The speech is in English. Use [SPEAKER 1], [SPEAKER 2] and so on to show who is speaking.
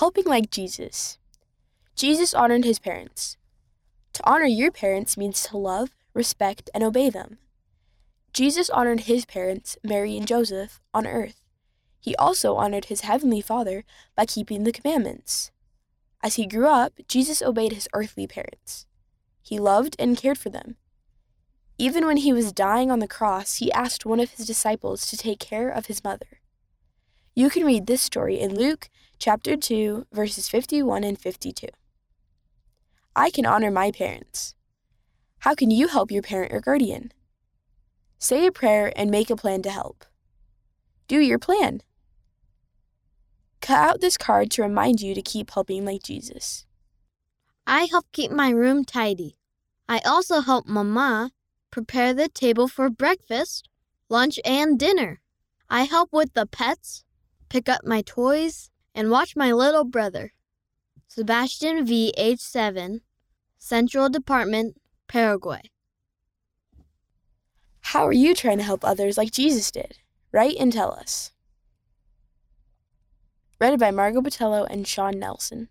[SPEAKER 1] Helping like Jesus. Jesus honored his parents. To honor your parents means to love, respect, and obey them. Jesus honored his parents, Mary and Joseph, on earth. He also honored his heavenly Father by keeping the commandments. As he grew up, Jesus obeyed his earthly parents. He loved and cared for them. Even when he was dying on the cross, he asked one of his disciples to take care of his mother. You can read this story in Luke chapter 2, verses 51 and 52. I can honor my parents. How can you help your parent or guardian? Say a prayer and make a plan to help. Do your plan. Cut out this card to remind you to keep helping like Jesus.
[SPEAKER 2] I help keep my room tidy. I also help Mama prepare the table for breakfast, lunch, and dinner. I help with the pets, pick up my toys, and watch my little brother. Sebastian V. H. 7, Central Department, Paraguay.
[SPEAKER 1] How are you trying to help others like Jesus did? Write and tell us. Read by Margot Botello and Sean Nelson.